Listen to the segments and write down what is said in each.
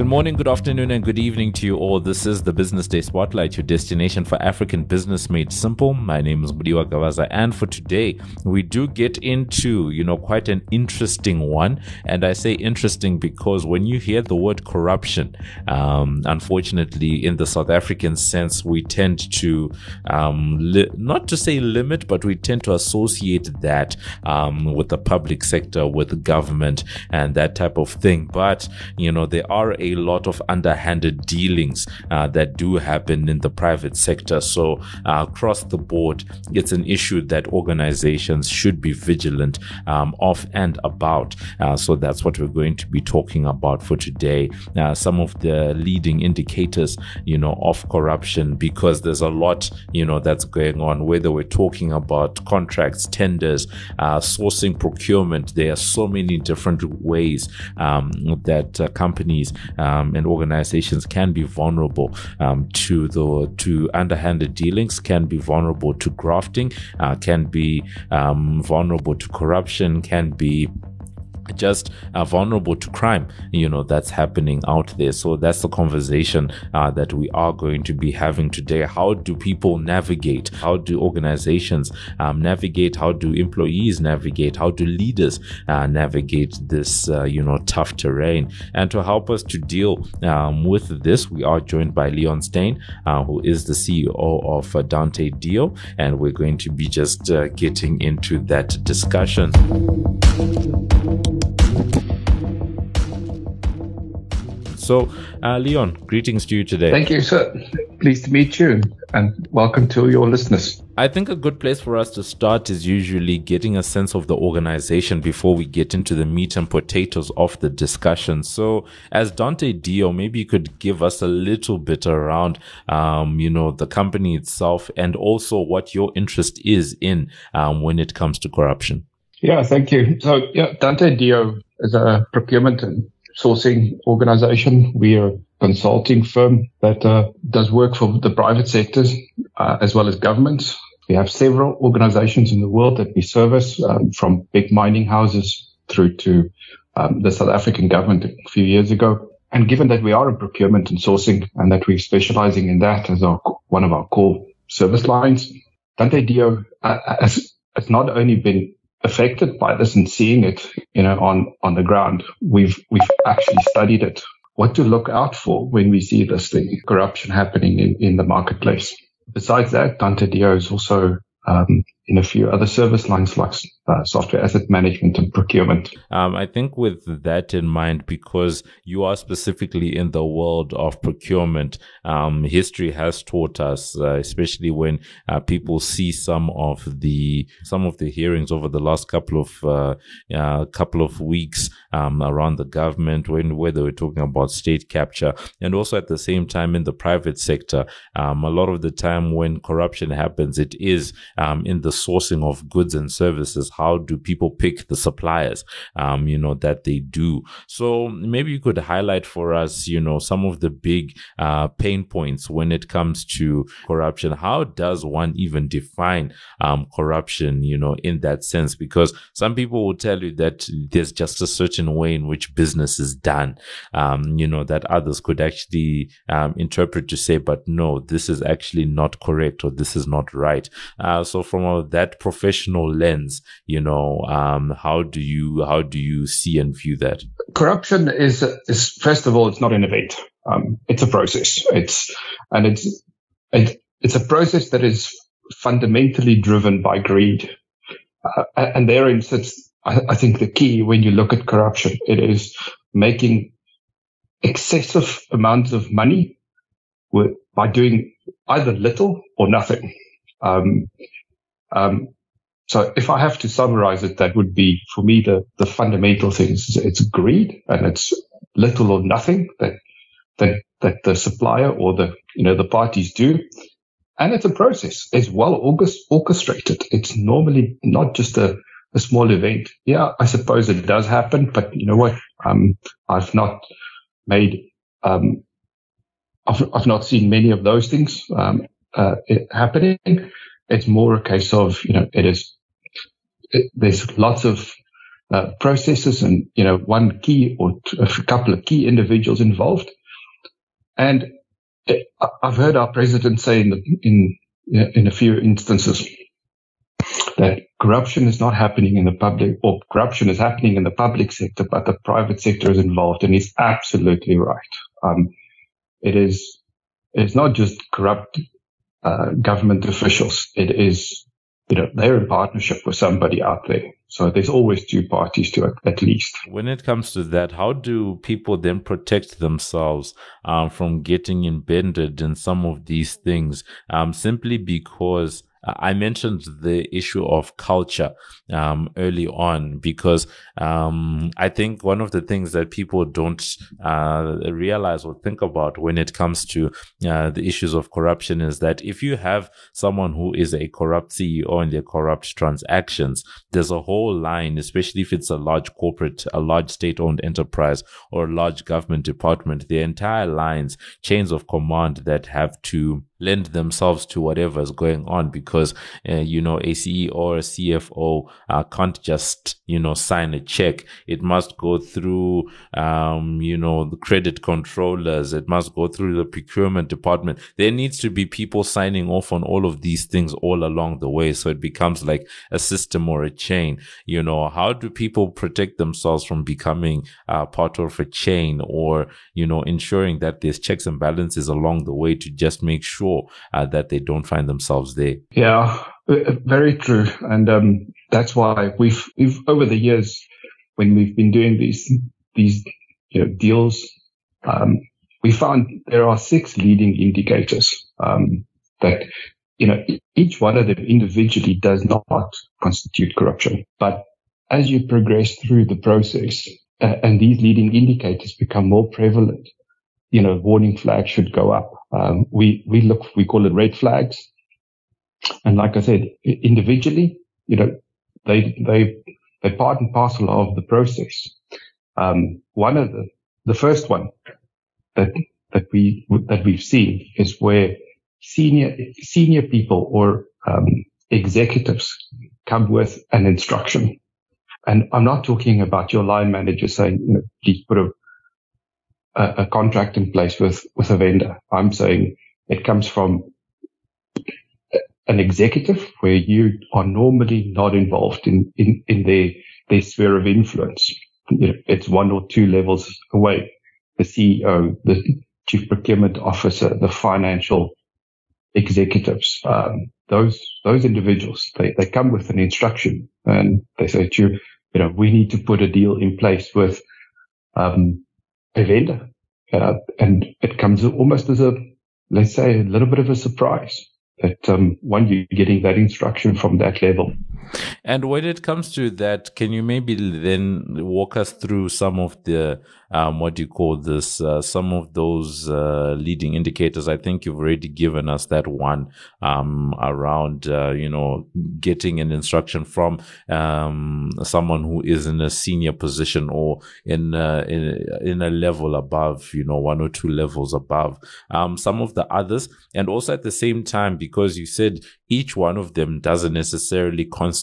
Good morning, good afternoon, and good evening to you all. This is the Business Day Spotlight, your destination for African business made simple. My name is Mudiwa Gavaza, and for today, we do get into, you know, quite an interesting one. And I say interesting because when you hear the word corruption, um, unfortunately, in the South African sense, we tend to, um, li- not to say limit, but we tend to associate that um, with the public sector, with government, and that type of thing. But, you know, there are a lot of underhanded dealings uh, that do happen in the private sector. So uh, across the board, it's an issue that organizations should be vigilant um, of and about. Uh, so that's what we're going to be talking about for today. Uh, some of the leading indicators, you know, of corruption, because there's a lot, you know, that's going on. Whether we're talking about contracts, tenders, uh, sourcing, procurement, there are so many different ways um, that uh, companies um, and organizations can be vulnerable um, to the to underhanded dealings, can be vulnerable to grafting, uh, can be um, vulnerable to corruption, can be just uh, vulnerable to crime, you know, that's happening out there. So that's the conversation uh, that we are going to be having today. How do people navigate? How do organizations um, navigate? How do employees navigate? How do leaders uh, navigate this, uh, you know, tough terrain? And to help us to deal um, with this, we are joined by Leon Steyn, uh, who is the CEO of uh, Dante Dio, and we're going to be just getting into that discussion. So, uh, Leon, greetings to you today. Thank you, sir. Pleased to meet you and welcome to your listeners. I think a good place for us to start is usually getting a sense of the organization before we get into the meat and potatoes of the discussion. So, as Dante Dio, maybe you could give us a little bit around, um, you know, the company itself and also what your interest is in um, when it comes to corruption. Yeah, thank you. So, yeah, Dante Dio is a procurement and sourcing organization. We are a consulting firm that uh, does work for the private sectors uh, as well as governments. We have several organizations in the world that we service, um, from big mining houses through to um, the South African government a few years ago. And given that we are in procurement and sourcing and that we're specializing in that as our, one of our core service lines, Dante Dio uh, has, has not only been affected by this and seeing it, you know, on, on the ground. We've, we've actually studied it. What to look out for when we see this thing, corruption happening in, in the marketplace. Besides that, Dante Dio is also um, in a few other service lines like uh, software asset management and procurement. Um, I think with that in mind, because you are specifically in the world of procurement, um, history has taught us, uh, especially when uh, people see some of the some of the hearings over the last couple of uh, couple of weeks um, around the government, when whether we're talking about state capture, and also at the same time in the private sector, um, a lot of the time when corruption happens, it is um, in the sourcing of goods and services. How do people pick the suppliers, um, you know, that they do? So maybe you could highlight for us, you know, some of the big uh, pain points when it comes to corruption. How does one even define um, corruption, you know, in that sense? Because some people will tell you that there's just a certain way in which business is done, um, you know, that others could actually um, interpret to say, but no, this is actually not correct or this is not right. Uh, so from a that professional lens, you know, um, how do you how do you see and view that? Corruption is is first of all, it's not an event. Um, it's a process. It's and it's it, it's a process that is fundamentally driven by greed, uh, and therein sits, I, I think, the key when you look at corruption. It is making excessive amounts of money with, by doing either little or nothing. Um, um, so if I have to summarize it, that would be for me the, the fundamental things. It's greed and it's little or nothing that, that, that the supplier or the, you know, the parties do. And it's a process. It's well orchestrated. It's normally not just a, a small event. Yeah, I suppose it does happen, but you know what? Um, I've not made, um, I've, I've not seen many of those things, um, uh, happening. It's more a case of, you know, it is, it, there's lots of uh, processes and, you know, one key or a couple of key individuals involved. And I've heard our president say in, the, in, in a few instances that corruption is not happening in the public or corruption is happening in the public sector, but the private sector is involved. And he's absolutely right. Um, it is, it's not just corrupt uh, government officials. It is you know, they're in partnership with somebody out there. So there's always two parties to it, at least. When it comes to that, how do people then protect themselves um, from getting embedded in some of these things? Um, simply because I mentioned the issue of culture um, early on because um, I think one of the things that people don't uh, realize or think about when it comes to uh, the issues of corruption is that if you have someone who is a corrupt CEO and their corrupt transactions, there's a whole line, especially if it's a large corporate, a large state-owned enterprise or a large government department, the entire lines, chains of command that have to lend themselves to whatever is going on because uh, you know a CEO or a CFO uh, can't just you know sign a check. It must go through um, you know the credit controllers. It must go through the procurement department. There needs to be people signing off on all of these things all along the way. So it becomes like a system or a chain. You know how do people protect themselves from becoming uh, part of a chain or you know ensuring that there's checks and balances along the way to just make sure sure uh, that they don't find themselves there. Yeah, uh, very true. And um, that's why we've, we've, over the years, when we've been doing these, these you know, deals, um, we found there are six leading indicators um, that, you know, each one of them individually does not constitute corruption. But as you progress through the process, uh, and these leading indicators become more prevalent, you know, warning flags should go up. Um, we, we look, we call it red flags. And like I said, individually, you know, they, they, they're part and parcel of the process. Um, one of the, the first one that, that we, that we've seen is where senior, senior people or, um, executives come with an instruction. And I'm not talking about your line manager saying, you know, please put a, a, a contract in place with, with a vendor. I'm saying it comes from an executive where you are normally not involved in, in, in their, their sphere of influence. It's one or two levels away. The CEO, the chief procurement officer, the financial executives, um, those, those individuals, they, they come with an instruction and they say to you, you know, we need to put a deal in place with, um, vendor. Uh, and it comes almost as a, let's say, a little bit of a surprise that um, one, you're getting that instruction from that level. And when it comes to that, can you maybe then walk us through some of the um, what do you call this? Uh, some of those uh, leading indicators. I think you've already given us that one um, around, uh, you know, getting an instruction from um, someone who is in a senior position or in, uh, in in a level above, you know, one or two levels above. Um, some of the others, and also at the same time, because you said each one of them doesn't necessarily constitute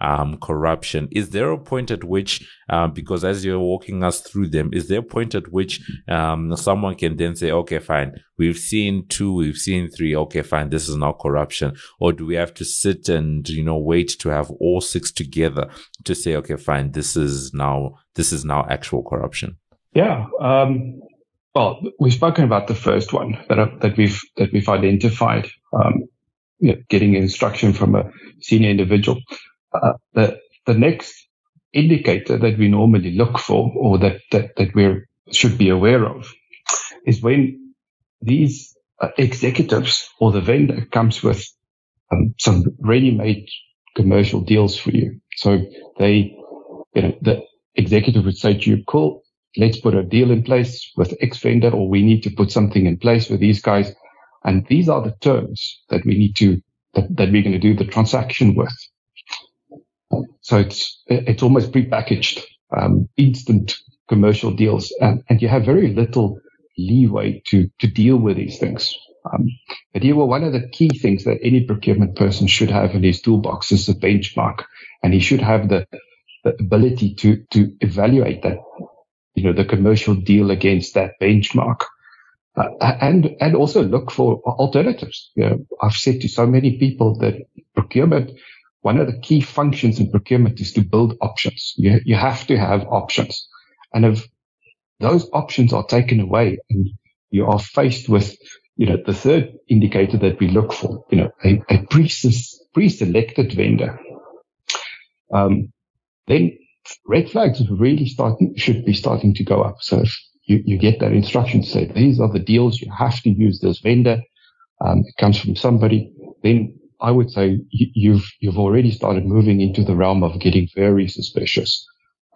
um, corruption. Is there a point at which, uh, because as you're walking us through them, is there a point at which um, someone can then say, okay, fine, we've seen two, we've seen three, okay, fine, this is now corruption? Or do we have to sit and, you know, wait to have all six together to say, okay, fine, this is now, this is now actual corruption? Yeah. Um, well, we've spoken about the first one that, that we've, that we've identified. Um, you know, getting instruction from a senior individual. Uh, the the next indicator that we normally look for, or that that that we should be aware of, is when these uh, executives or the vendor comes with um, some ready-made commercial deals for you. So they, you know, the executive would say to you, "Cool, let's put a deal in place with X vendor, or we need to put something in place with these guys." And these are the terms that we need to, that, that we're going to do the transaction with. So it's, it's almost prepackaged, um, instant commercial deals and, and you have very little leeway to, to deal with these things. Um, but here, well, one of the key things that any procurement person should have in his toolbox is a benchmark and he should have the, the ability to, to evaluate that, you know, the commercial deal against that benchmark. Uh, and, and also look for alternatives. You know, I've said to so many people that procurement, one of the key functions in procurement is to build options. You, you have to have options. And if those options are taken away and you are faced with, you know, the third indicator that we look for, you know, a, a pre-selected vendor, um, then red flags really starting, should be starting to go up. So you, you get that instruction to say, these are the deals, you have to use this vendor, um, it comes from somebody, then I would say you've, you've already started moving into the realm of getting very suspicious.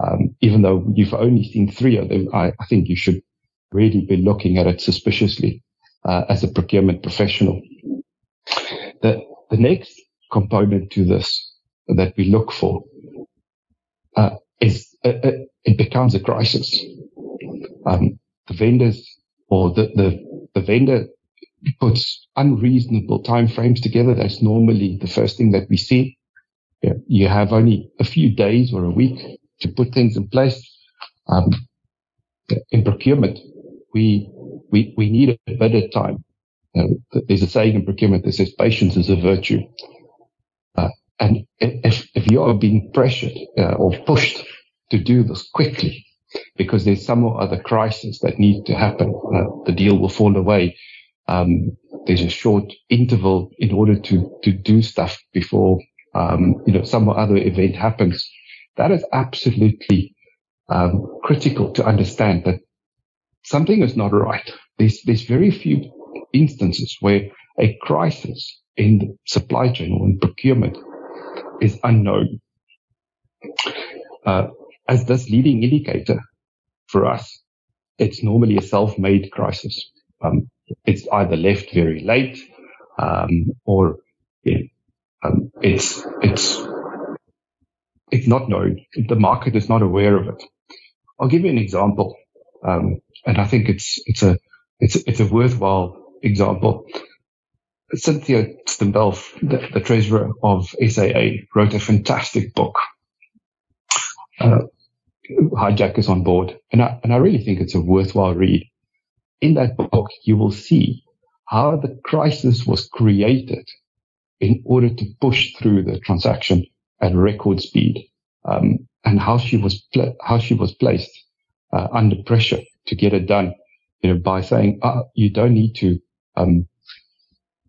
Um, even though you've only seen three of them, I, I think you should really be looking at it suspiciously uh, as a procurement professional. The, the next component to this that we look for uh, is uh, uh, it becomes a crisis. Um, the vendors or the, the, the vendor puts unreasonable timeframes together. That's normally the first thing that we see. You have only a few days or a week to put things in place. Um, in procurement, we, we, we need a of time. there's a saying in procurement that says patience is a virtue. Uh, and if, if you are being pressured uh, or pushed to do this quickly because there's some or other crisis that needs to happen, uh, the deal will fall away. Um, there's a short interval in order to, to do stuff before, um, you know, some or other event happens. That is absolutely um, critical to understand that something is not right. There's, there's very few instances where a crisis in the supply chain or in procurement is unknown. Uh, as this leading indicator for us, it's normally a self-made crisis. Um, it's either left very late, um, or um, it's it's it's not known. The market is not aware of it. I'll give you an example, um, and I think it's it's a it's it's a worthwhile example. Cynthia Stimpel, the, the, treasurer of SAA, wrote a fantastic book. Uh, Hijackers on board, and I and I really think it's a worthwhile read. In that book, you will see how the crisis was created in order to push through the transaction at record speed, um, and how she was pl- how she was placed uh, under pressure to get it done. You know, by saying uh, you don't need to um,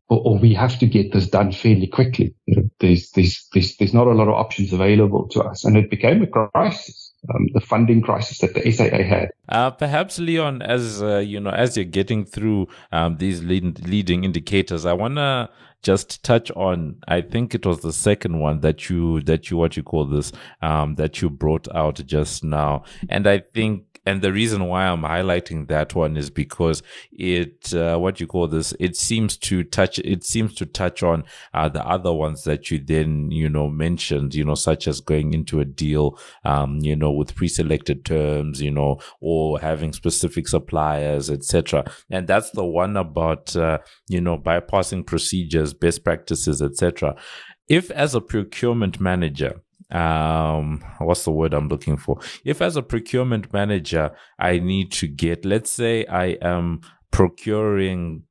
or, or, we have to get this done fairly quickly. You know, there's, there's, there's, there's not a lot of options available to us. And it became a crisis. Um, the funding crisis that the SAA had. Uh, perhaps Leon, as uh, you know, as you're getting through um, these lead, leading indicators, I wanna just touch on. I think it was the second one that you that you what you call this um, that you brought out just now, and I think and the reason why I'm highlighting that one is because it, uh, what you call this, it seems to touch, it seems to touch on uh, the other ones that you then, you know, mentioned, you know, such as going into a deal, um, you know, with pre-selected terms, you know, or having specific suppliers, etc. And that's the one about, uh, you know, bypassing procedures, best practices, etc. If as a procurement manager, um what's the word i'm looking for if as a procurement manager i need to get let's say i am procuring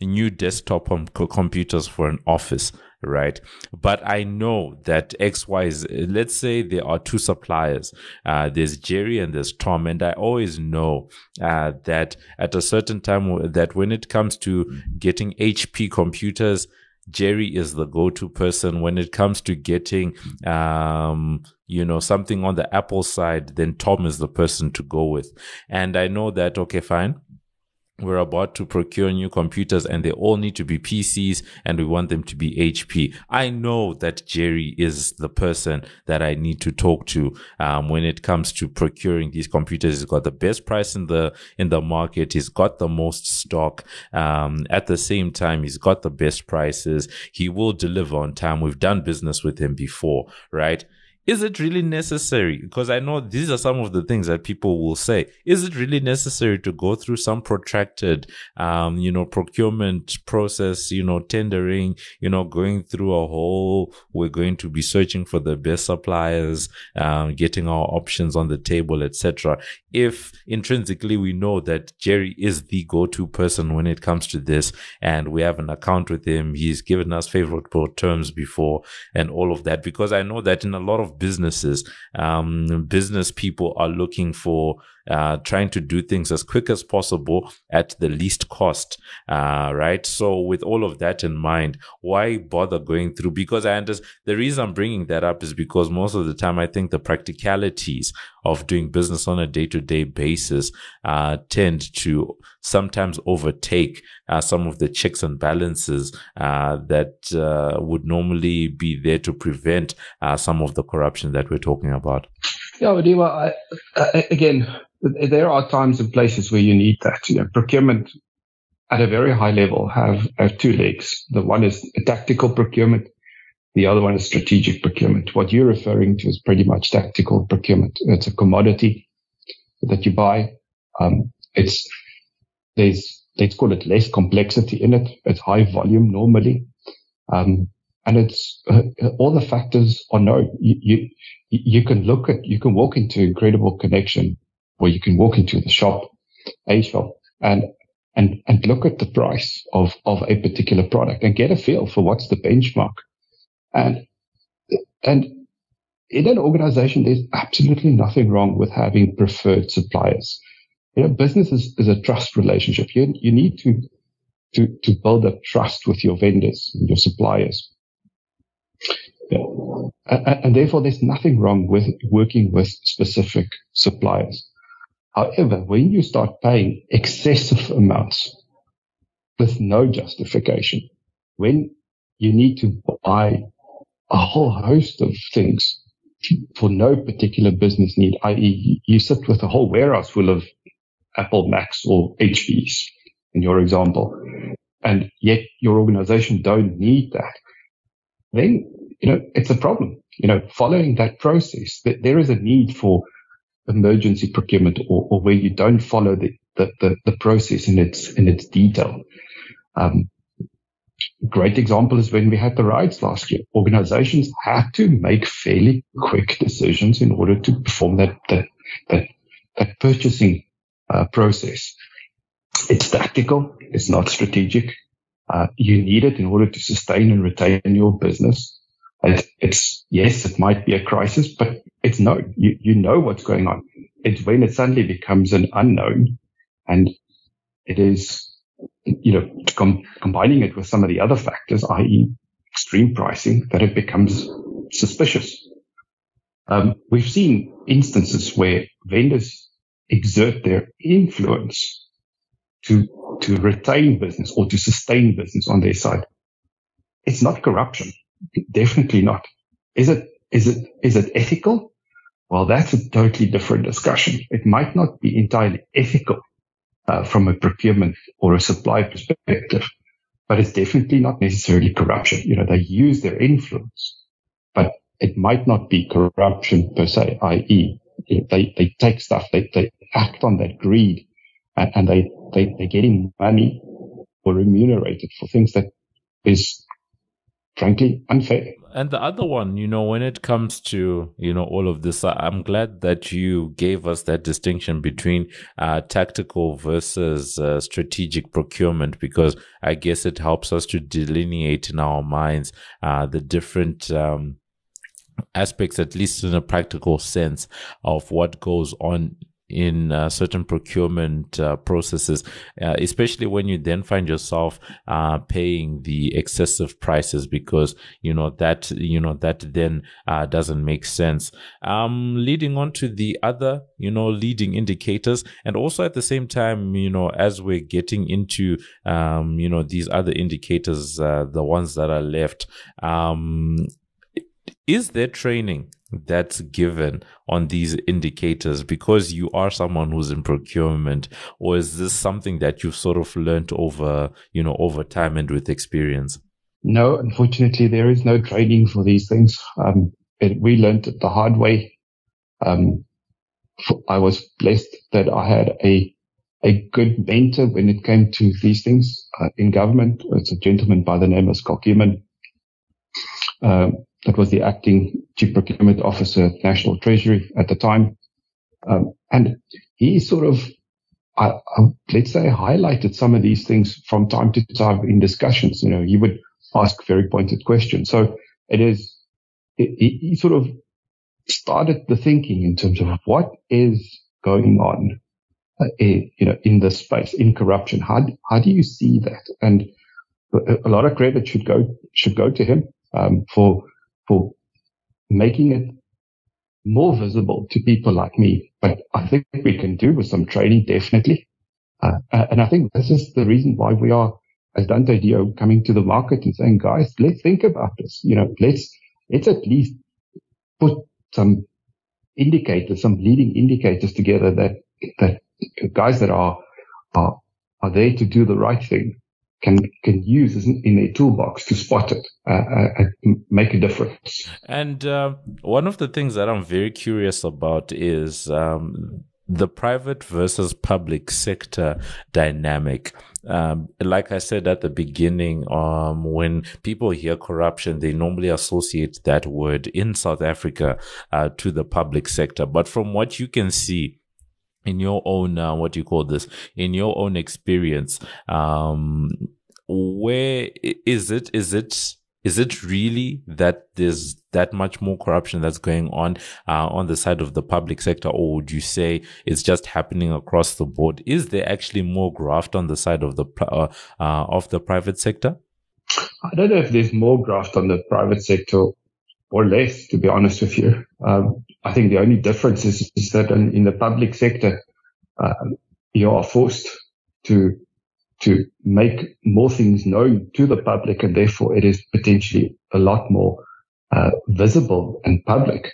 new desktop computers for an office right but i know that x y z let's say there are two suppliers uh, there's jerry and there's tom and i always know uh, that at a certain time that when it comes to getting hp computers Jerry is the go-to person when it comes to getting, um, you know, something on the Apple side. Then Tom is the person to go with. And I know that okay, fine we're about to procure new computers and they all need to be PCs and we want them to be HP. I know that Jerry is the person that I need to talk to um, when it comes to procuring these computers. He's got the best price in the in the market. He's got the most stock. Um, at the same time, he's got the best prices. He will deliver on time. We've done business with him before, right? Is it really necessary? Because I know these are some of the things that people will say. Is it really necessary to go through some protracted, um, you know, procurement process, you know, tendering, you know, going through a whole, we're going to be searching for the best suppliers, um, getting our options on the table, etc. If intrinsically we know that Jerry is the go-to person when it comes to this and we have an account with him, he's given us favorable terms before and all of that, because I know that in a lot of businesses, um, business people are looking for uh, trying to do things as quick as possible at the least cost, uh, right? So with all of that in mind, why bother going through? Because I understand the reason I'm bringing that up is because most of the time I think the practicalities of doing business on a day to day basis uh, tend to sometimes overtake uh, some of the checks and balances uh, that uh, would normally be there to prevent uh, some of the corruption that we're talking about. Yeah, I, again, there are times and places where you need that. You know, procurement at a very high level have, have two legs. The one is tactical procurement. The other one is strategic procurement. What you're referring to is pretty much tactical procurement. It's a commodity that you buy. Um, it's, there's, let's call it less complexity in it. It's high volume normally. Um, and it's uh, all the factors are known. You, you, you can look at, you can walk into incredible connection where you can walk into the shop, a shop, and and and look at the price of of a particular product and get a feel for what's the benchmark. And and in an organization, there's absolutely nothing wrong with having preferred suppliers. You know, business is, is a trust relationship. You you need to to to build up trust with your vendors, your suppliers. Yeah. And, and therefore, there's nothing wrong with working with specific suppliers. However, when you start paying excessive amounts with no justification, when you need to buy a whole host of things for no particular business need, i.e. you sit with a whole warehouse full of Apple Macs or HPs in your example, and yet your organization don't need that, then, you know, it's a problem. You know, following that process, that there is a need for emergency procurement or, or where you don't follow the, the, the, the, process in its, in its detail. Um, great example is when we had the riots last year. Organizations had to make fairly quick decisions in order to perform that, that, that, that purchasing uh, process. It's tactical. It's not strategic. Uh, you need it in order to sustain and retain your business. It's, it's, yes, it might be a crisis, but it's no, you, you know what's going on. It's when it suddenly becomes an unknown and it is, you know, com- combining it with some of the other factors, i.e. extreme pricing, that it becomes suspicious. Um, we've seen instances where vendors exert their influence to, to retain business or to sustain business on their side. It's not corruption. Definitely not. Is it, is it, is it ethical? Well, that's a totally different discussion. It might not be entirely ethical uh, from a procurement or a supply perspective, but it's definitely not necessarily corruption. You know, they use their influence, but it might not be corruption per se, i.e. they, they take stuff, they, they act on that greed and, and they, they, they're getting money or remunerated for things that is frankly unfair. And the other one, you know, when it comes to, you know, all of this, I'm glad that you gave us that distinction between uh, tactical versus uh, strategic procurement, because I guess it helps us to delineate in our minds uh, the different um, aspects, at least in a practical sense, of what goes on in uh, certain procurement uh, processes, uh, especially when you then find yourself uh, paying the excessive prices because you know that you know that then uh, doesn't make sense. Um, leading on to the other, you know, leading indicators, and also at the same time, you know, as we're getting into um, you know these other indicators, uh, the ones that are left, um, is there training that's given on these indicators because you are someone who's in procurement or is this something that you've sort of learned over you know over time and with experience no unfortunately there is no training for these things um, it, we learned it the hard way. Um, I was blessed that I had a a good mentor when it came to these things uh, in government. It's a gentleman by the name of Schalk Human. Um, that was the acting chief procurement officer at National Treasury at the time. Um, and he sort of, let's say, highlighted some of these things from time to time in discussions. You know, he would ask very pointed questions. So it is, he sort of started the thinking in terms of what is going on, uh, in, you know, in this space, in corruption. How, how do you see that? And a lot of credit should go, should go to him, um, for, for making it more visible to people like me. But I think we can do with some training, definitely. Uh, uh and I think this is the reason why we are, as Dante Dio, coming to the market and saying, guys, let's think about this. You know, let's, let's at least put some indicators, some leading indicators together that, that guys that are, are, are there to do the right thing can can use in a toolbox to spot it uh, uh, and make a difference. And uh, one of the things that I'm very curious about is um, the private versus public sector dynamic. Um, like I said at the beginning, um, when people hear corruption, they normally associate that word in South Africa uh, to the public sector. But from what you can see, in your own uh, what do you call this? In your own experience um where is it is it is it really that there's that much more corruption that's going on uh, on the side of the public sector? Or would you say it's just happening across the board? Is there actually more graft on the side of the uh, uh, of the private sector? I don't know if there's more graft on the private sector or less, to be honest with you. Um, I think the only difference is, is that in, in, the public sector, uh, you are forced to to make more things known to the public, and therefore it is potentially a lot more uh, visible and public.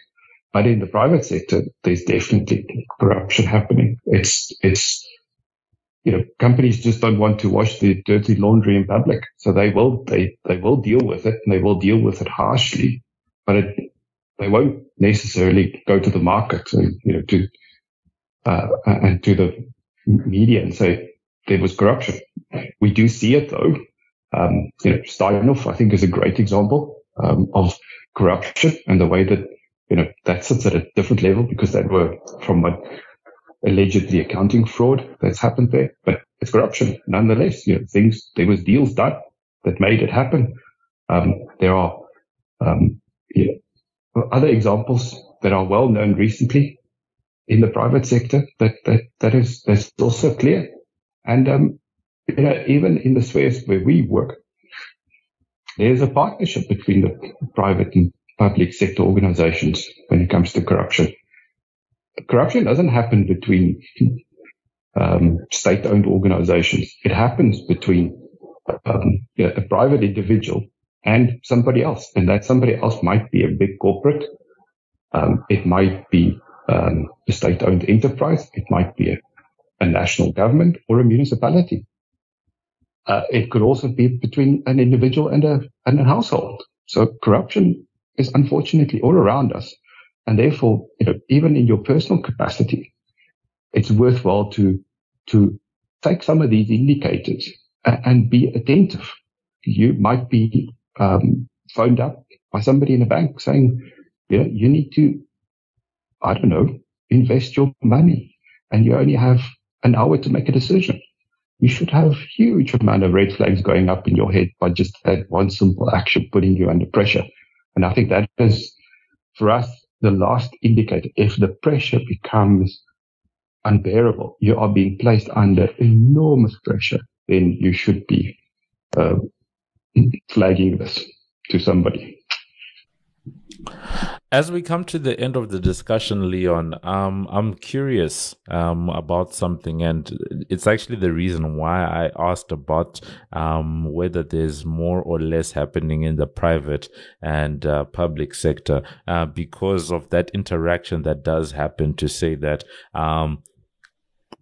But in the private sector, there's definitely corruption happening. It's it's you know companies just don't want to wash their dirty laundry in public, so they will they they will deal with it and they will deal with it harshly but it, they won't necessarily go to the market and, you know, to, uh, and to the media and say there was corruption. We do see it though. Um, you know, Steinhoff, I think is a great example, um, of corruption and the way that, you know, that sits at a different level because that were from what allegedly accounting fraud that's happened there, but it's corruption nonetheless. You know, things, there was deals done that made it happen. Um, there are, um, yeah. Other examples that are well known recently in the private sector that, that, that is, that's also clear. And, um, you know, even in the spheres where we work, there's a partnership between the private and public sector organizations when it comes to corruption. Corruption doesn't happen between um, state-owned organizations. It happens between um, you know, a private individual and somebody else. And that somebody else might be a big corporate. Um, it might be um, a state owned enterprise. It might be a, a, national government or a municipality. Uh, it could also be between an individual and a, and a household. So corruption is unfortunately all around us. And therefore, you know, even in your personal capacity, it's worthwhile to, to take some of these indicators and, and be attentive. You might be um, phoned up by somebody in a bank saying, yeah, you need to, I don't know, invest your money and you only have an hour to make a decision. You should have huge amount of red flags going up in your head by just that one simple action putting you under pressure. And I think that is for us the last indicator. If the pressure becomes unbearable, you are being placed under enormous pressure, then you should be uh, flagging this to somebody. As we come to the end of the discussion, Leon, um, I'm curious um, about something, and it's actually the reason why I asked about um, whether there's more or less happening in the private and uh, public sector, uh, because of that interaction that does happen. To say that um,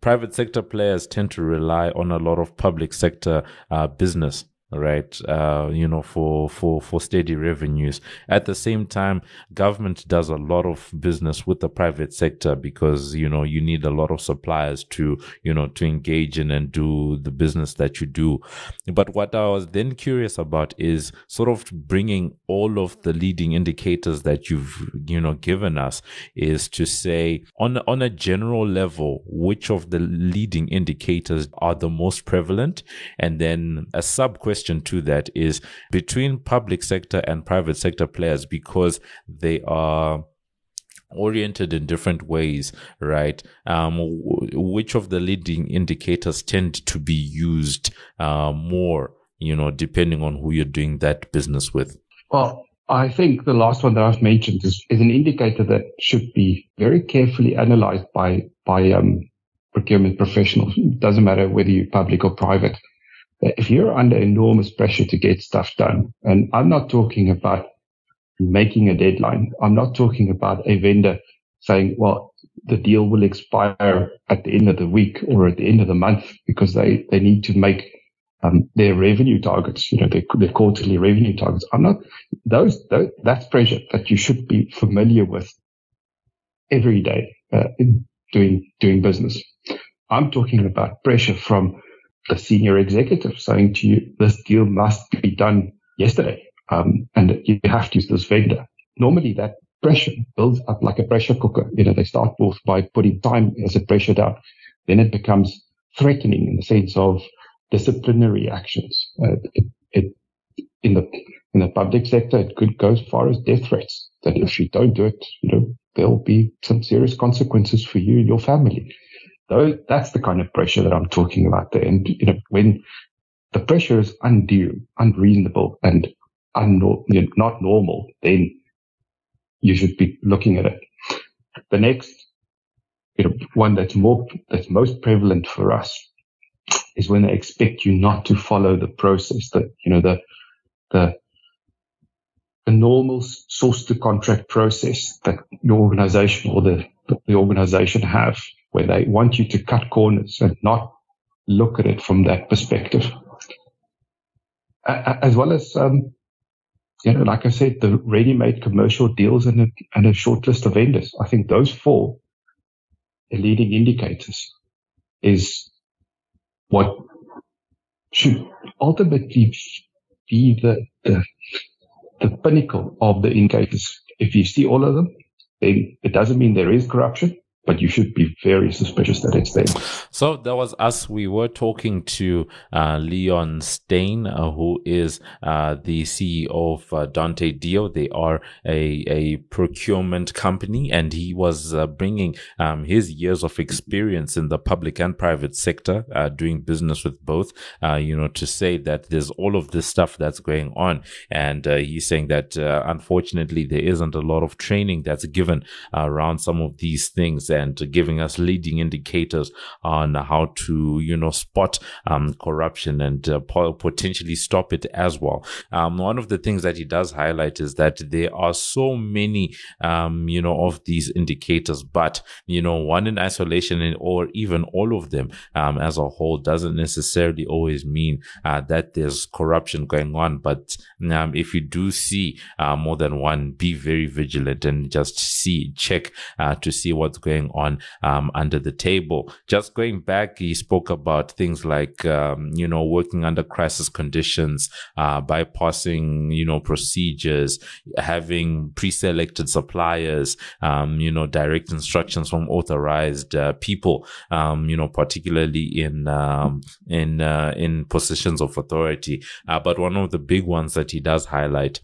private sector players tend to rely on a lot of public sector uh, business right? Uh, you know, for, for, for steady revenues. At the same time, government does a lot of business with the private sector because, you know, you need a lot of suppliers to, you know, to engage in and do the business that you do. But what I was then curious about is sort of bringing all of the leading indicators that you've, you know, given us is to say on, on a general level, which of the leading indicators are the most prevalent? And then a sub question question to that is between public sector and private sector players because they are oriented in different ways, right? Um, which of the leading indicators tend to be used uh, more, you know, depending on who you're doing that business with? Well, I think the last one that I've mentioned is, is an indicator that should be very carefully analyzed by by um, procurement professionals. It doesn't matter whether you're public or private if you're under enormous pressure to get stuff done, and I'm not talking about making a deadline. I'm not talking about a vendor saying, well, the deal will expire at the end of the week or at the end of the month because they, they need to make um, their revenue targets, you know, their, their quarterly revenue targets. I'm not those, those, that's pressure that you should be familiar with every day uh, doing doing business. I'm talking about pressure from the senior executive saying to you, this deal must be done yesterday. Um, and you have to use this vendor. Normally that pressure builds up like a pressure cooker. You know, they start both by putting time as a pressure down. Then it becomes threatening in the sense of disciplinary actions. Uh, it, it, in the, in the public sector, it could go as far as death threats that if you don't do it, you know, there'll be some serious consequences for you and your family. That's the kind of pressure that I'm talking about there. And you know, when the pressure is undue, unreasonable, and unnor- you know, not normal, then you should be looking at it. The next, you know, one that's more that's most prevalent for us is when they expect you not to follow the process. That you know the the the normal source to contract process that your organization or the the organization have where they want you to cut corners and not look at it from that perspective. As well as, um, you know, like I said, the ready-made commercial deals and a, and a short list of vendors. I think those four are leading indicators is what should ultimately be the, the, the pinnacle of the indicators. If you see all of them, then it doesn't mean there is corruption but you should be very suspicious that it's there. So that was us. We were talking to uh, Leon Steyn, uh, who is uh, the CEO of uh, Dante Dio. They are a, a procurement company, and he was uh, bringing um, his years of experience in the public and private sector, uh, doing business with both. you know, to say that there's all of this stuff that's going on, and he's saying that unfortunately there isn't a lot of training that's given around some of these things and giving us leading indicators on how to, you know, spot um, corruption and uh, potentially stop it as well. Um, one of the things that he does highlight is that there are so many, um, you know, of these indicators, but, you know, one in isolation or even all of them um, as a whole doesn't necessarily always mean uh, that there's corruption going on. But um, if you do see uh, more than one, be very vigilant and just see, check uh, to see what's going going on um, under the table. Just going back, he spoke about things like, um, you know, working under crisis conditions, uh, bypassing, you know, procedures, having pre-selected suppliers, um, you know, direct instructions from authorized uh, people, um, you know, particularly in um, in uh, in positions of authority. Uh, but one of the big ones that he does highlight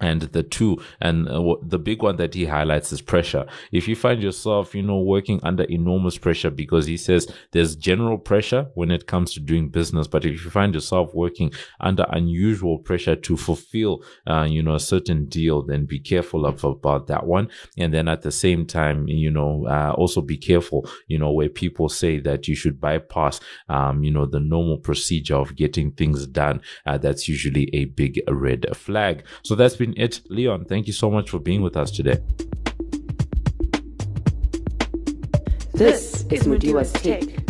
and the two and uh, the big one that he highlights is pressure. If you find yourself you know working under enormous pressure because he says there's general pressure when it comes to doing business but if you find yourself working under unusual pressure to fulfill uh, you know a certain deal then be careful of about that one. And then at the same time you know uh, also be careful you know where people say that you should bypass um, you know the normal procedure of getting things done uh, that's usually a big red flag. So that's been it. Leon, thank you so much for being with us today. This is Mudiwa's Take.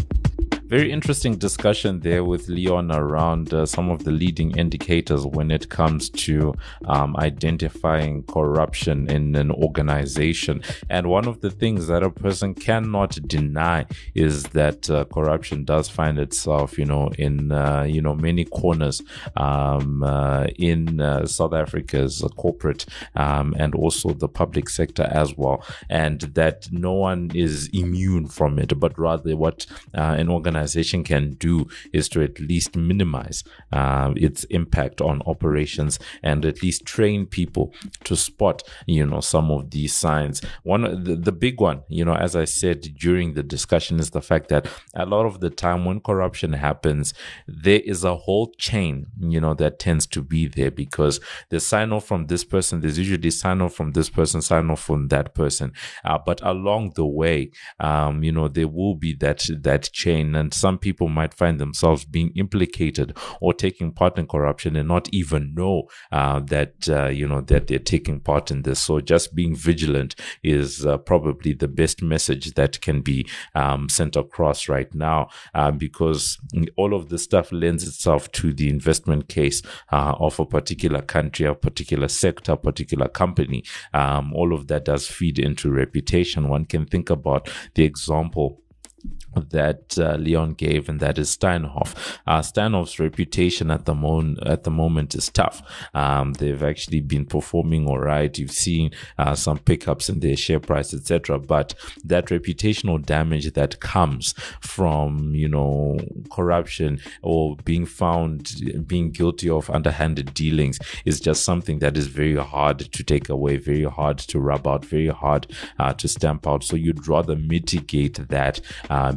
Very interesting discussion there with Leon around uh, some of the leading indicators when it comes to um, identifying corruption in an organization. And one of the things that a person cannot deny is that uh, corruption does find itself, you know, in uh, you know many corners um, uh, in uh, South Africa's corporate um, and also the public sector as well, and that no one is immune from it, but rather what uh, an organization can do is to at least minimize uh, its impact on operations and at least train people to spot, you know, some of these signs. One, the, the big one, you know, as I said during the discussion, is the fact that a lot of the time when corruption happens, there is a whole chain, you know, that tends to be there because the sign off from this person, there's usually sign off from this person, sign off from that person. Uh, but along the way, um, you know, there will be that that chain, and some people might find themselves being implicated or taking part in corruption and not even know uh, that uh, you know that they're taking part in this. So just being vigilant is uh, probably the best message that can be um, sent across right now, uh, because all of this stuff lends itself to the investment case uh, of a particular country, a particular sector, a particular company. Um, all of that does feed into reputation. One can think about the example that uh, Leon gave, and that is Steinhoff. Uh, Steinhoff's reputation at the moment at the moment is tough. Um, they've actually been performing all right. You've seen uh, some pickups in their share price, etc. But that reputational damage that comes from you know corruption or being found being guilty of underhanded dealings is just something that is very hard to take away, very hard to rub out, very hard uh, to stamp out. So you'd rather mitigate that uh,